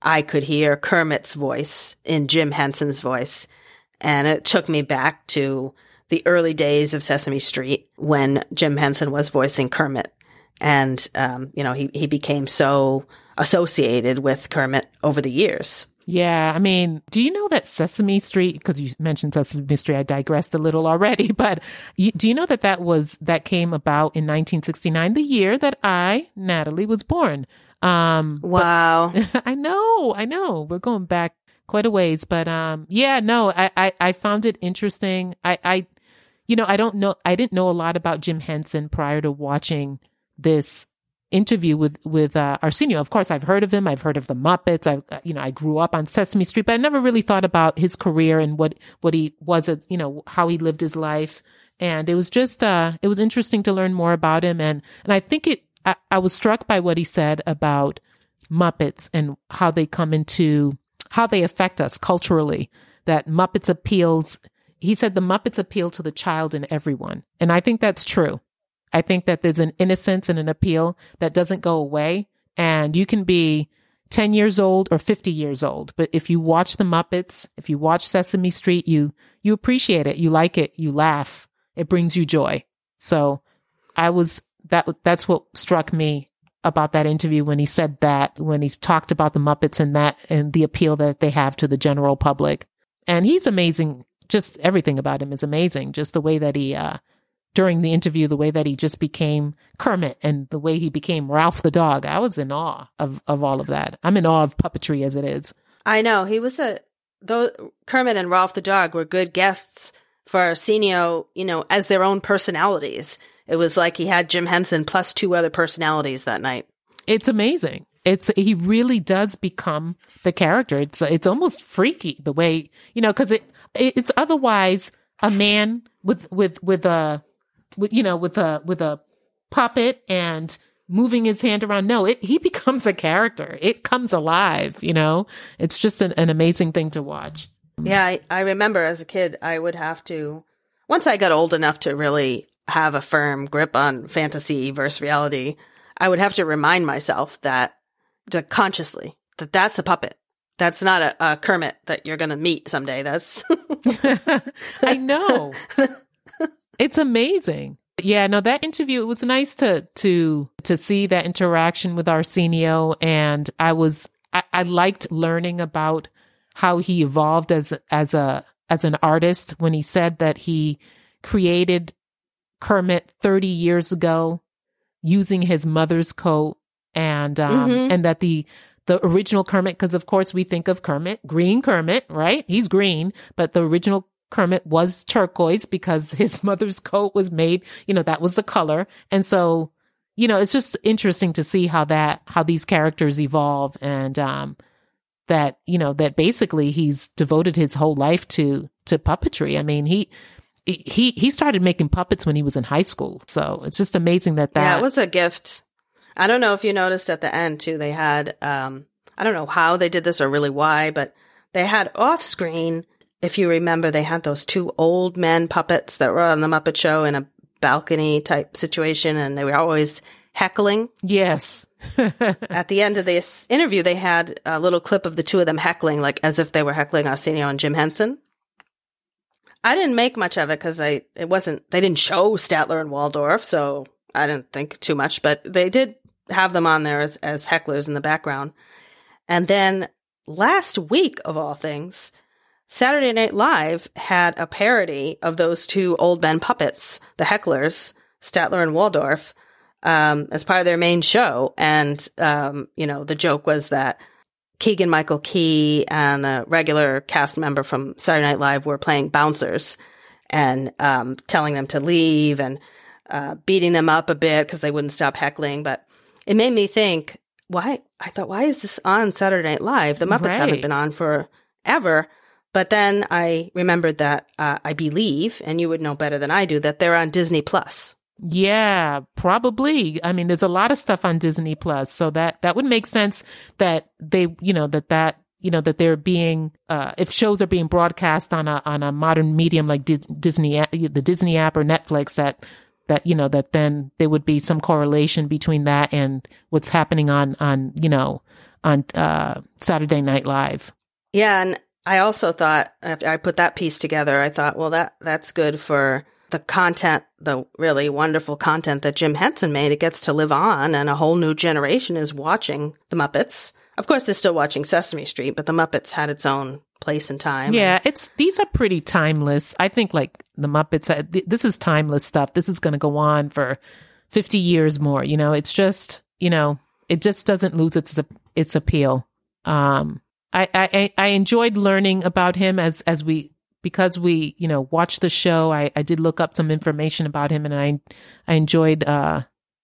I could hear Kermit's voice in Jim Henson's voice, and it took me back to the early days of Sesame Street when Jim Henson was voicing Kermit. And, um, you know, he, he became so associated with Kermit over the years.
Yeah, I mean, do you know that Sesame Street? Because you mentioned Sesame Street, I digressed a little already. [LAUGHS] But you, do you know that that was that came about in 1969, the year that I, Natalie, was born? Um,
Wow. [LAUGHS]
I know, I know. We're going back quite a ways, but um, yeah, no, I, I, I found it interesting. I, I, you know, I don't know, I didn't know a lot about Jim Henson prior to watching this interview with with uh, Arsenio. Of course, I've heard of him. I've heard of the Muppets. I, uh, you know, I grew up on Sesame Street, but I never really thought about his career and what what he was. At, you know, how he lived his life. And it was just, uh, it was interesting to learn more about him. And and I think it, I, I was struck by what he said about Muppets and how they come into how they affect us culturally. That Muppets appeals. He said the Muppets appeal to the child in everyone, and I think that's true. I think that there's an innocence and an appeal that doesn't go away. And you can be 10 years old or 50 years old. But if you watch the Muppets, if you watch Sesame Street, you, you appreciate it. You like it. You laugh. It brings you joy. So I was, that, that's what struck me about that interview when he said that, when he talked about the Muppets and that, and the appeal that they have to the general public. And he's amazing. Just everything about him is amazing. Just the way that he, uh, during the interview, the way that he just became Kermit and the way he became Ralph the dog. I was in awe of, of all of that. I'm in awe of puppetry as it is.
I know he was a though Kermit and Ralph the dog were good guests for Arsenio, you know, as their own personalities. It was like he had Jim Henson plus two other personalities that night.
It's amazing. It's he really does become the character. It's it's almost freaky the way you know because it it's otherwise a man with with with a with you know with a with a puppet and moving his hand around. No, it he [LAUGHS] becomes a character. It comes alive. You know, it's just an, an amazing thing to watch.
Yeah, I, I remember as a kid, I would have to once I got old enough to really have a firm grip on fantasy versus reality. I would have to remind myself that, that consciously that that's a puppet. That's not a, a Kermit that you're going to meet someday. That's [LAUGHS] [LAUGHS]
I know. it's amazing. Yeah, no, that interview it was nice to to to see that interaction with Arsenio, and I was I, I liked learning about how he evolved as as a as an artist when he said that he created Kermit 30 years ago using his mother's coat and um
Mhm.
and that the the original Kermit because of course we think of Kermit green Kermit right? He's green but the original Kermit was turquoise because [LAUGHS] his mother's coat was made you know that was the color. And so you know it's just interesting to see how that how these characters evolve and um that you know that basically he's devoted his whole life to to puppetry. I mean he he he started making puppets when he was in high school. So it's just amazing that that
yeah, it was a gift. I don't know if you noticed at the end too. They had um, I don't know how they did this or really why, but they had off screen. If you remember, they had those two old men puppets that were on the Muppet Show in a balcony type situation, and they were always heckling.
yes [LAUGHS]
At the end of this interview, they had a little clip of the two of them heckling, like as if they were heckling Arsenio and Jim Henson. I didn't make much of it because I it wasn't they didn't show Statler and Waldorf, so I didn't think too much. But they did have them on there as as hecklers in the background. And then last week, of all things, Saturday Night Live had a parody of those two old men puppets, the hecklers, Statler and Waldorf, um, as part of their main show. And, um, you know, the joke was that Keegan Michael Key and the regular cast member from Saturday Night Live were playing bouncers and um, telling them to leave and uh, beating them up a bit because they wouldn't stop heckling. But it made me think, why? I thought, why is this on Saturday Night Live? The Muppets haven't been on forever. But then I remembered that uh, I believe, and you would know better than I do, that they're on Disney Plus.
yeah probably i mean there's a lot of stuff on disney plus so that that would make sense that they you know that that you know that they're being uh if shows are being broadcast on a on a modern medium like Di- disney the disney app or netflix that that you know that then there would be some correlation between that and what's happening on on you know on uh saturday night live
Yeah, and I also thought after I put that piece together, I thought, well, that that's good for the content, the really wonderful content that Jim Henson made. It gets to live on, and a whole new generation is watching the Muppets. Of course, they're still watching Sesame Street, but the Muppets had its own place and time.
Yeah, it's these are pretty timeless. I think like the Muppets. uh, This is timeless stuff. This is going to go on for fifty years more. You know, it's just you know, it just doesn't lose its its appeal. Um, I I I- I enjoyed learning about him as as we because we you know watched the show. I I did look up some information about him, and I I enjoyed uh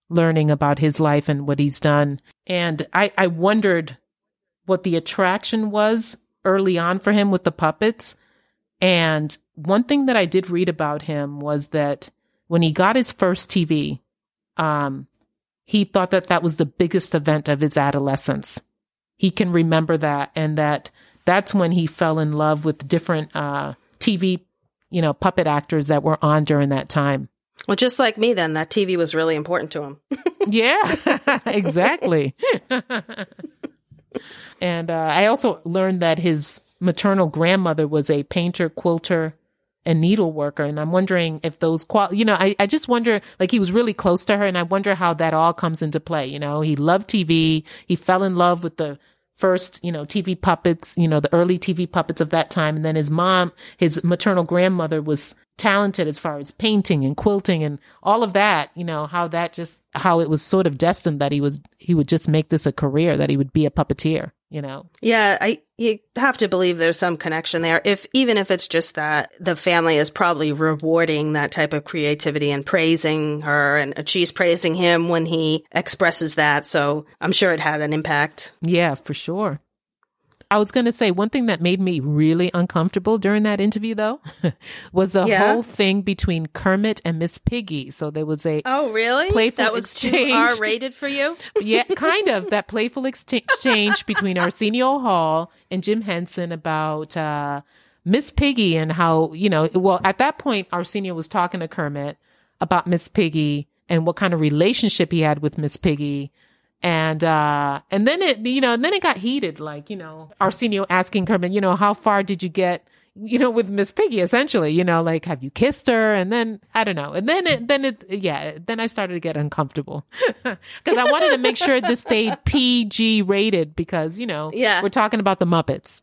learning about his life and what he's done. And I I wondered what the attraction was early on for him with the puppets. And one thing that I did read about him was that when he got his first TV, um, he thought that that was the biggest event of his adolescence. He can remember that, and that that's when he fell in love with different uh, TV, you know, puppet actors that were on during that time.
Well, just like me, then that TV was really important to him. [LAUGHS]
Yeah, [LAUGHS] exactly. [LAUGHS] And uh, I also learned that his maternal grandmother was a painter, quilter, and needleworker. And I'm wondering if those qual, you know, I, I just wonder, like he was really close to her and I wonder how that all comes into play. You know, he loved TV. He fell in love with the first, you know, TV puppets, you know, the early TV puppets of that time. And then his mom, his maternal grandmother was talented as far as painting and quilting and all of that, you know, how that just, how it was sort of destined that he was, he would just make this a career, that he would be a puppeteer, you know?
Yeah, I you have to believe there's some connection there. If even if it's just that the family is probably rewarding that type of creativity and praising her and uh, she's praising him when he expresses that. So I'm sure it had an impact.
Yeah, for sure. I was going to say one thing that made me really uncomfortable during that interview, though, [LAUGHS] was the
Yeah?
whole thing between Kermit and Miss Piggy. So there was a
Oh, really?
Playful
that was
exchange.
too R rated for you? [LAUGHS]
yeah, [LAUGHS] kind of that playful exchange between Arsenio Hall and Jim Henson about uh, Miss Piggy and how you know. Well, at that point, Arsenio was talking to Kermit about Miss Piggy and what kind of relationship he had with Miss Piggy. And uh and then it you know and then it got heated like you know Arsenio asking Kermit you know how far did you get you know with Miss Piggy essentially you know like have you kissed her? And then I don't know. And then it then it yeah then I started to get uncomfortable. [LAUGHS] Because I wanted to make sure this stayed PG rated because you know
Yeah.
we're talking about the Muppets.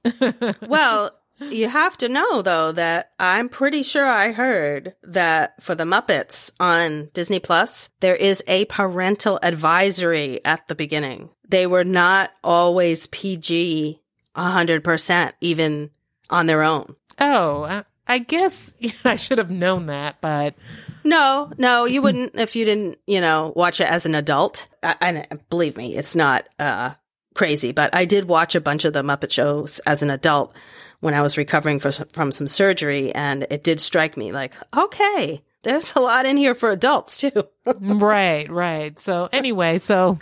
[LAUGHS]
Well, you have to know though that I'm pretty sure I heard that for the Muppets on Disney Plus, there is a parental advisory at the beginning. They were not always PG 100% even on their own.
oh I, I guess [LAUGHS] I should have known that but
No, no, you wouldn't if you didn't, you know, watch it as an adult. I believe me, it's not uh crazy, but I did watch a bunch of the Muppet shows as an adult when I was recovering for, from some surgery, and it did strike me like, okay, there's a lot in here for adults too. [LAUGHS]
right right so anyway so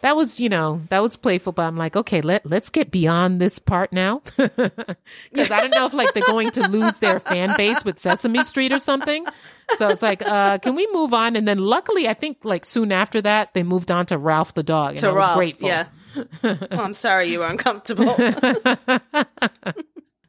that was you know that was playful but i'm like okay let, let's get beyond this part now [LAUGHS] because i don't know if like they're going to lose their fan base with sesame street or something so it's like uh can we move on and then luckily i think like soon after that they moved on to ralph the dog and
to
i was
Ralph,
grateful
yeah. well, [LAUGHS] I'm sorry you were uncomfortable.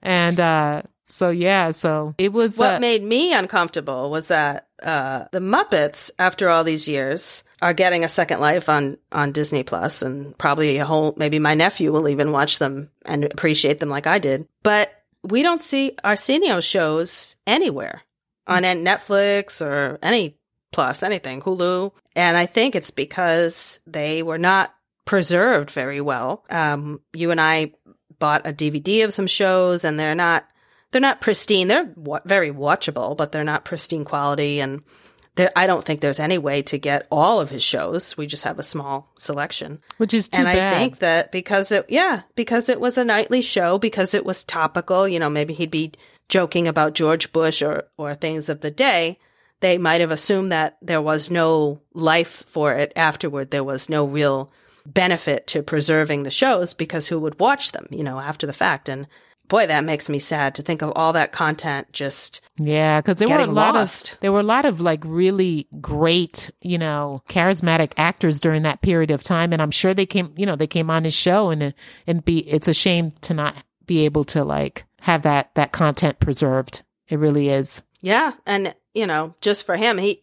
And uh so yeah so it was
what
uh,
made me uncomfortable was that uh, the Muppets, after all these years, are getting a second life on on Disney Plus, and probably a whole maybe my nephew will even watch them and appreciate them like I did. But we don't see Arsenio shows anywhere on an- Netflix or any plus anything Hulu, and I think it's because they were not preserved very well. Um, you and I bought a DVD of some shows, and they're not they're not pristine. They're wa- very watchable, but they're not pristine quality. And I don't think there's any way to get all of his shows. We just have a small selection.
which is too
and
bad
I think that because it, yeah, because it was a nightly show, because it was topical, you know, maybe he'd be joking about George Bush or, or things of the day. They might have assumed that there was no life for it afterward. There was no real benefit to preserving the shows because who would watch them, you know, after the fact. And boy, that makes me sad to think of all that content just
Yeah, because there were a lot
lost.
of there were a lot of like really great, you know, charismatic actors during that period of time, and I'm sure they came, you know, they came on his show, and and be it's a shame to not be able to like have that that content preserved. It really is.
Yeah, and you know, just for him, he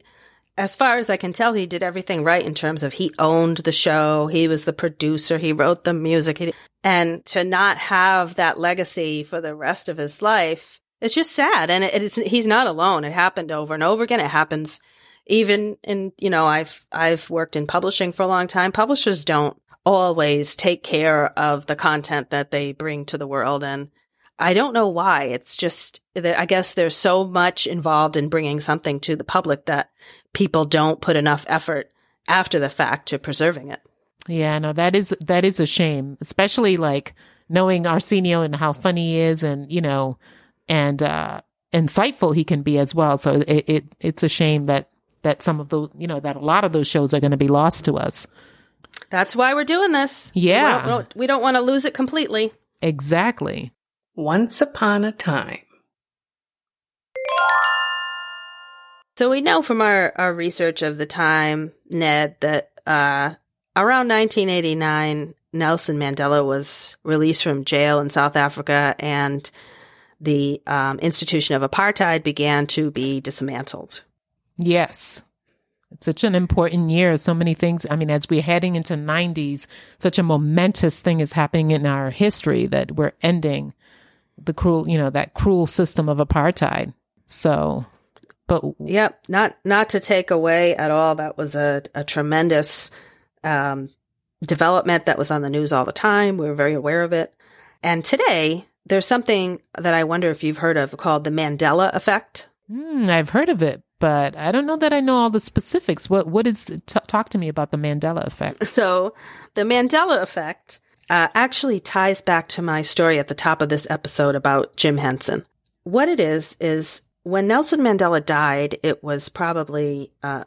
as far as I can tell, he did everything right in terms of he owned the show, he was the producer, he wrote the music, and to not have that legacy for the rest of his life, it's just sad. And it, it is he's not alone. It happened over and over again. It happens even in you know, I've I've worked in publishing for a long time. Publishers don't always take care of the content that they bring to the world and I don't know why. It's just that I guess there's so much involved in bringing something to the public that people don't put enough effort after the fact to preserving it.
Yeah, no, that is that is a shame, especially like knowing Arsenio and how funny he is, and you know, and uh insightful he can be as well. So it, it it's a shame that that some of the you know, that a lot of those shows are going to be lost to us.
That's why we're doing this.
Yeah.
We don't, we don't want to lose it completely.
Exactly.
Once upon a time.
So we know from our, our research of the time, Ned, that uh, around 1989, Nelson Mandela was released from jail in South Africa and the um, institution of apartheid began to be dismantled.
Yes. It's such an important year. So many things. I mean, as we're heading into 90s, such a momentous thing is happening in our history that we're ending the cruel, you know, that cruel system of apartheid. So, but
Yep, not not to take away at all. That was a, a tremendous um, development that was on the news all the time. We were very aware of it. And today, there's something that I wonder if you've heard of called the Mandela effect.
hmm, I've heard of it, but I don't know that I know all the specifics. What, what is, t- talk to me about the Mandela effect.
So, the Mandela effect uh, actually ties back to my story at the top of this episode about Jim Henson. What it is, is when Nelson Mandela died, it was probably uh,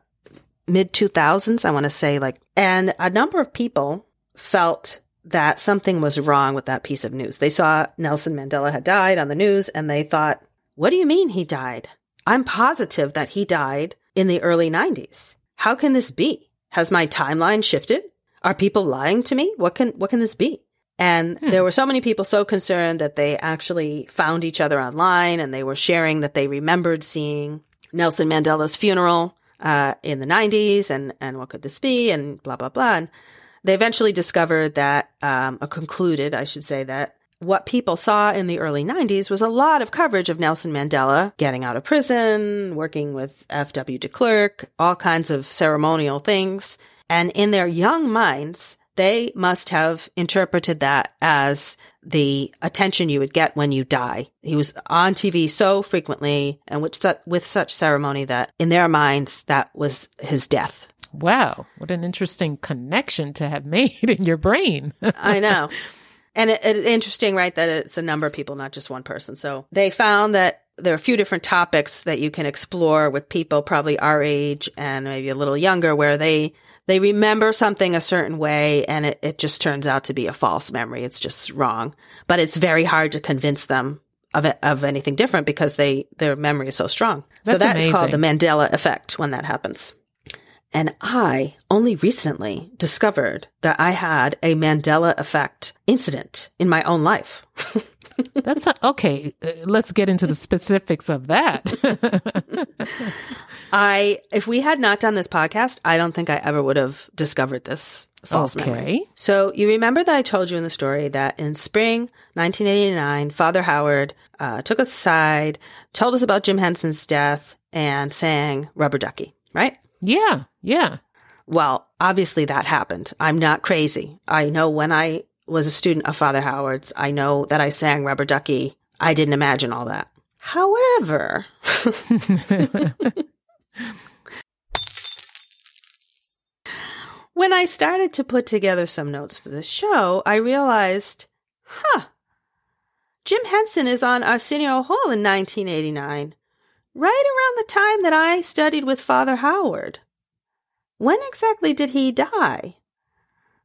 mid 2000s, I want to say, like, and a number of people felt that something was wrong with that piece of news. They saw Nelson Mandela had died on the news and they thought, what do you mean he died? I'm positive that he died in the early 90s. How can this be? Has my timeline shifted? Are people lying to me? What can what can this be? And there were so many people so concerned that they actually found each other online and they were sharing that they remembered seeing Nelson Mandela's funeral uh, in the 90s and, and what could this be and blah, blah, blah. And they eventually discovered that, um, or concluded, I should say, that what people saw in the early 90s was a lot of coverage of Nelson Mandela getting out of prison, working with F.W. de Klerk, all kinds of ceremonial things. And in their young minds, they must have interpreted that as the attention you would get when you die. He was on TV so frequently and with such, with such ceremony that in their minds, that was his death.
Wow. What an interesting connection to have [LAUGHS] made in your brain. [LAUGHS]
I know. And it, it's interesting, right, that it's a number of people, not just one person. So they found that there are a few different topics that you can explore with people probably our age and maybe a little younger where they they remember something a certain way and it, it just turns out to be a false memory. It's just wrong. But it's very hard to convince them of it, of anything different because they their memory is so strong. so
That's
that is called the. Mandela effect when that happens. And I only recently discovered that I had a Mandela effect incident in my own life.
That's not, okay. uh, Let's get into the specifics of that. [LAUGHS] [LAUGHS]
I, if we had not done this podcast, I don't think I ever would have discovered this false memory. So you remember that I told you in the story that in spring 1989, Father Howard uh, took us aside, told us about Jim Henson's death, and sang Rubber Ducky, right?
Yeah. Yeah.
Well, obviously that happened. I'm not crazy. I know when I was a student of Father Howard's, I know that I sang Rubber Ducky. I didn't imagine all that. However, [LAUGHS] [LAUGHS] when I started to put together some notes for the show, I realized, huh, Jim Henson is on Arsenio Hall in 1989, right around the time that I studied with Father Howard. When exactly did he die?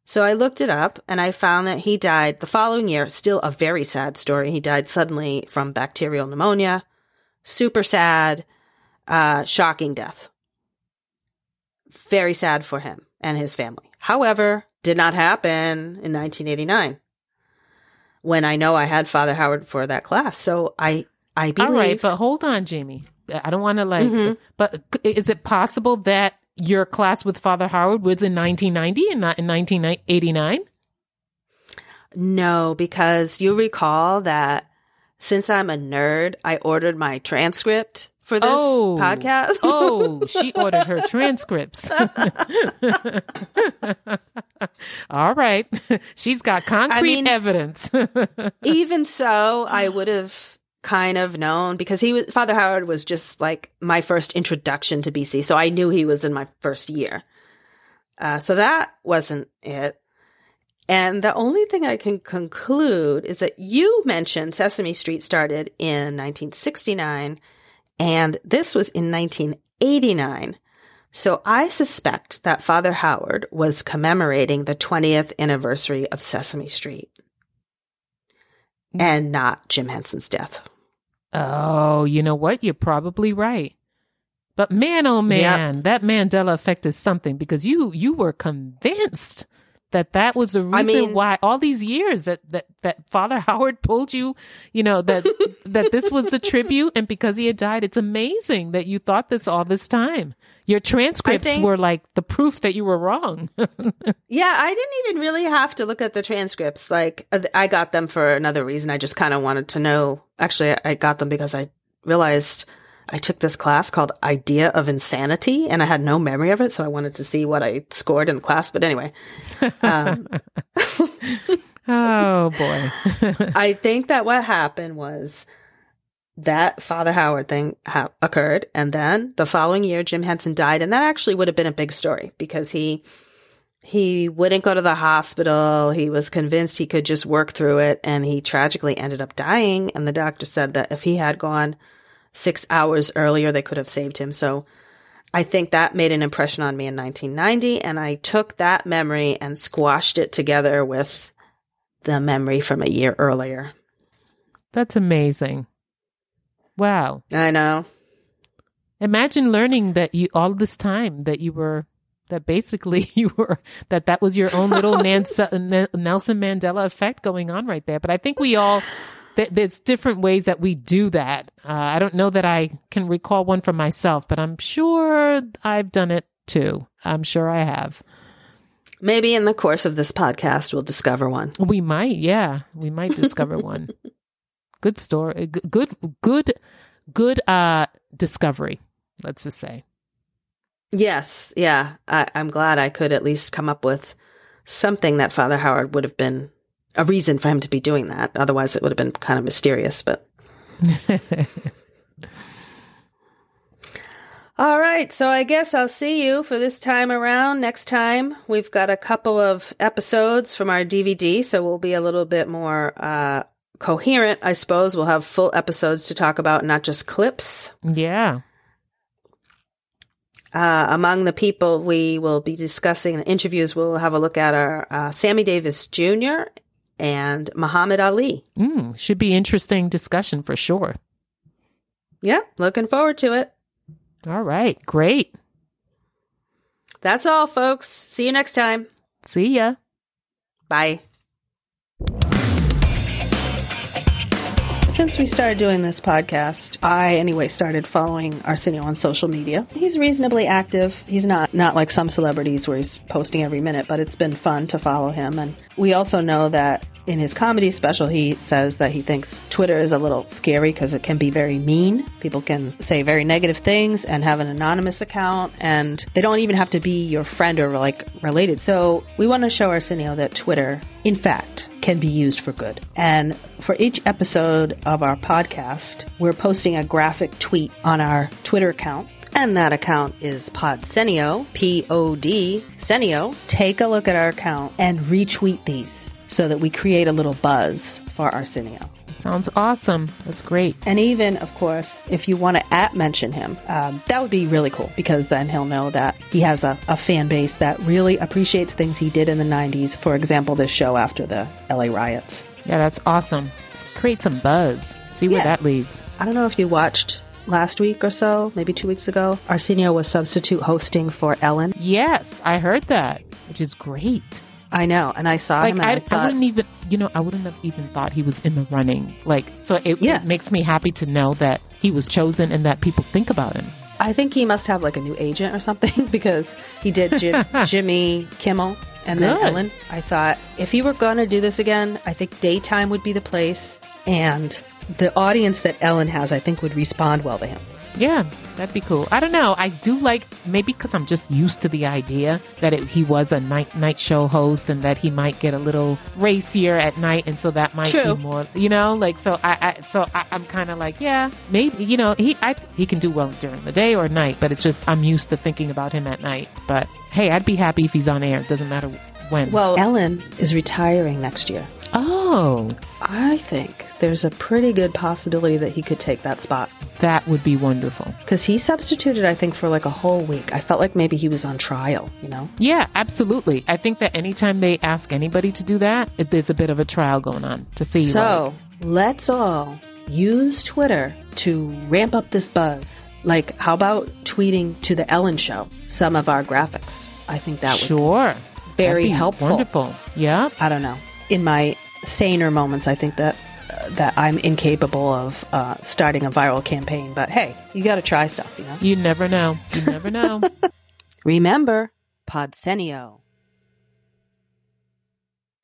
So I looked it up and I found that he died the following year. Still a very sad story. He died suddenly from bacterial pneumonia. Super sad, uh, shocking death. Very sad for him and his family. However, did not happen in 1989 when I know I had Father Howard for that class. So I, I believe.
All right. But hold on, Jamie. I don't want to like,
Mhm.
but is it possible that your class with Father Howard was in 1990 and not in 1989?
No, because you recall that since I'm a nerd, I ordered my transcript for this
Oh.
podcast.
Oh, [LAUGHS] she ordered her transcripts. [LAUGHS] All right. She's got concrete
mean-
evidence. [LAUGHS]
Even so, I would have kind of known because he was Father Howard was just like my first introduction to BC, so I knew he was in my first year. Uh, so that wasn't it. And the only thing I can conclude is that you mentioned Sesame Street started in 1969, and this was in 1989. So I suspect that Father Howard was commemorating the 20th anniversary of Sesame Street and not Jim Henson's death.
oh, you know what? You're probably right. But man, oh man, that Mandela effect is something because you you were convinced that that was the reason
mean-
why all these years that, that, that Father [LAUGHS] Howard pulled you, you know, that, that this was a tribute and because he had died, it's amazing that you thought this all this time. Your transcripts
think-
were like the proof that you were wrong. [LAUGHS]
Yeah, I didn't even really have to look at the transcripts. Like, uh, I got them for another reason. I just kind of wanted to know. Actually, I got them because I realized I took this class called Idea of Insanity and I had no memory of it. So I wanted to see what I scored in the class. But anyway, um, [LAUGHS]
oh boy. [LAUGHS]
I think that what happened was that Father Howard thing ha- occurred, and then the following year, Jim Henson died, and that actually would have been a big story because he he wouldn't go to the hospital. He was convinced he could just work through it, and he tragically ended up dying. And the doctor said that if he had gone six hours earlier, they could have saved him. So. I think that made an impression on me in 1990, and I took that memory and squashed it together with the memory from a year earlier.
That's amazing. Wow.
I know.
Imagine learning that you all this time that you were that basically [LAUGHS] you were that that was your own little [LAUGHS] Nans- Nelson Mandela effect going on right there. But I think we all th- there's different ways that we do that. Uh, I don't know that I can recall one for myself, but I'm sure I've done it too. I'm sure I have.
Maybe in the course of this podcast, we'll discover one.
We might, yeah, we might discover [LAUGHS] one. Good story. G- Good, good, good. Uh, discovery. Let's just say.
Yes. Yeah. I, I'm glad I could at least come up with something that Father Howard would have been a reason for him to be doing that. Otherwise, it would have been kind of mysterious. But [LAUGHS] all right. So I guess I'll see you for this time around. Next time, we've got a couple of episodes from our DVD, so we'll be a little bit more uh, coherent, I suppose. We'll have full episodes to talk about, not just clips.
Yeah.
Uh, among the people we will be discussing in interviews, we'll have a look at our uh, Sammy Davis Jr. and Muhammad Ali.
Mm, should be interesting discussion for sure.
Yeah, looking forward to it.
All right. Great.
That's all, folks. See you next time.
See ya.
Bye.
Since we started doing this podcast, I anyway started following Arsenio on social media. He's reasonably active. He's not not like some celebrities where he's posting every minute, but it's been fun to follow him. And we also know that in his comedy special, he says that he thinks Twitter is a little scary because it can be very mean. People can say very negative things and have an anonymous account, and they don't even have to be your friend or like related. So we want to show Arsenio that Twitter, in fact, can be used for good. And for each episode of our podcast, we're posting a graphic tweet on our Twitter account. And that account is Podsenio, P O D Senio. Take a look at our account and retweet these so that we create a little buzz for Arsenio.
Sounds awesome. That's great.
And even, of course, if you want to at mention him, um, that would be really cool because then he'll know that he has a, a fan base that really appreciates things he did in the 90s. For example, this show after the LA riots.
Yeah, that's awesome. Create some buzz. See where
Yeah.
that leads.
I don't know if you watched last week or so, maybe two weeks ago. Arsenio was substitute hosting for Ellen.
Yes, I heard that, which is great.
I know, and I saw
Like
him and
I,
I,
I wouldn't even, you know, I wouldn't have even thought he was in the running. Like, so it,
Yeah.
it makes me happy to know that he was chosen and that people think about him.
I think he must have like a new agent or something [LAUGHS] because he did Jim, [LAUGHS] Jimmy Kimmel and then
Good.
Ellen. I thought if he were going to do this again, I think daytime would be the place, and the audience that Ellen has, I think, would respond well to him.
Yeah, that'd be cool. I don't know. I do like maybe because I'm just used to the idea that it, he was a night night show host and that he might get a little racier at night, and so that might
True.
be more, you know, like so. I, I so I, I'm kind of like, yeah, maybe you know he I he can do well during the day or night, but it's just I'm used to thinking about him at night. But hey, I'd be happy if he's on air. It doesn't matter when.
Well, Ellen is retiring next year.
Oh,
I think there's a pretty good possibility that he could take that spot
that would be wonderful.
because he substituted, I think, for like a whole week. I felt like maybe he was on trial, you know.
Yeah, absolutely. I think that anytime they ask anybody to do that, it, there's a bit of a trial going on to see. like,
So let's all use Twitter to ramp up this buzz. Like, how about tweeting to the Ellen Show some of our graphics? I think that would
Sure.
very
That'd be
helpful.
Wonderful. Yeah.
I don't know. In my saner moments, I think that uh, that I'm incapable of uh, starting a viral campaign. But hey, you got to try stuff, you know.
You never know. You never know. [LAUGHS]
Remember, Podsenio.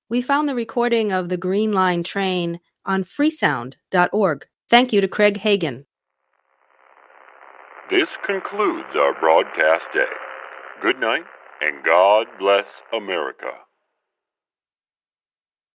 We found the recording of the Green Line train on freesound.org. Thank you to Craig Hagan.
This concludes our broadcast day. Good night, and God bless America.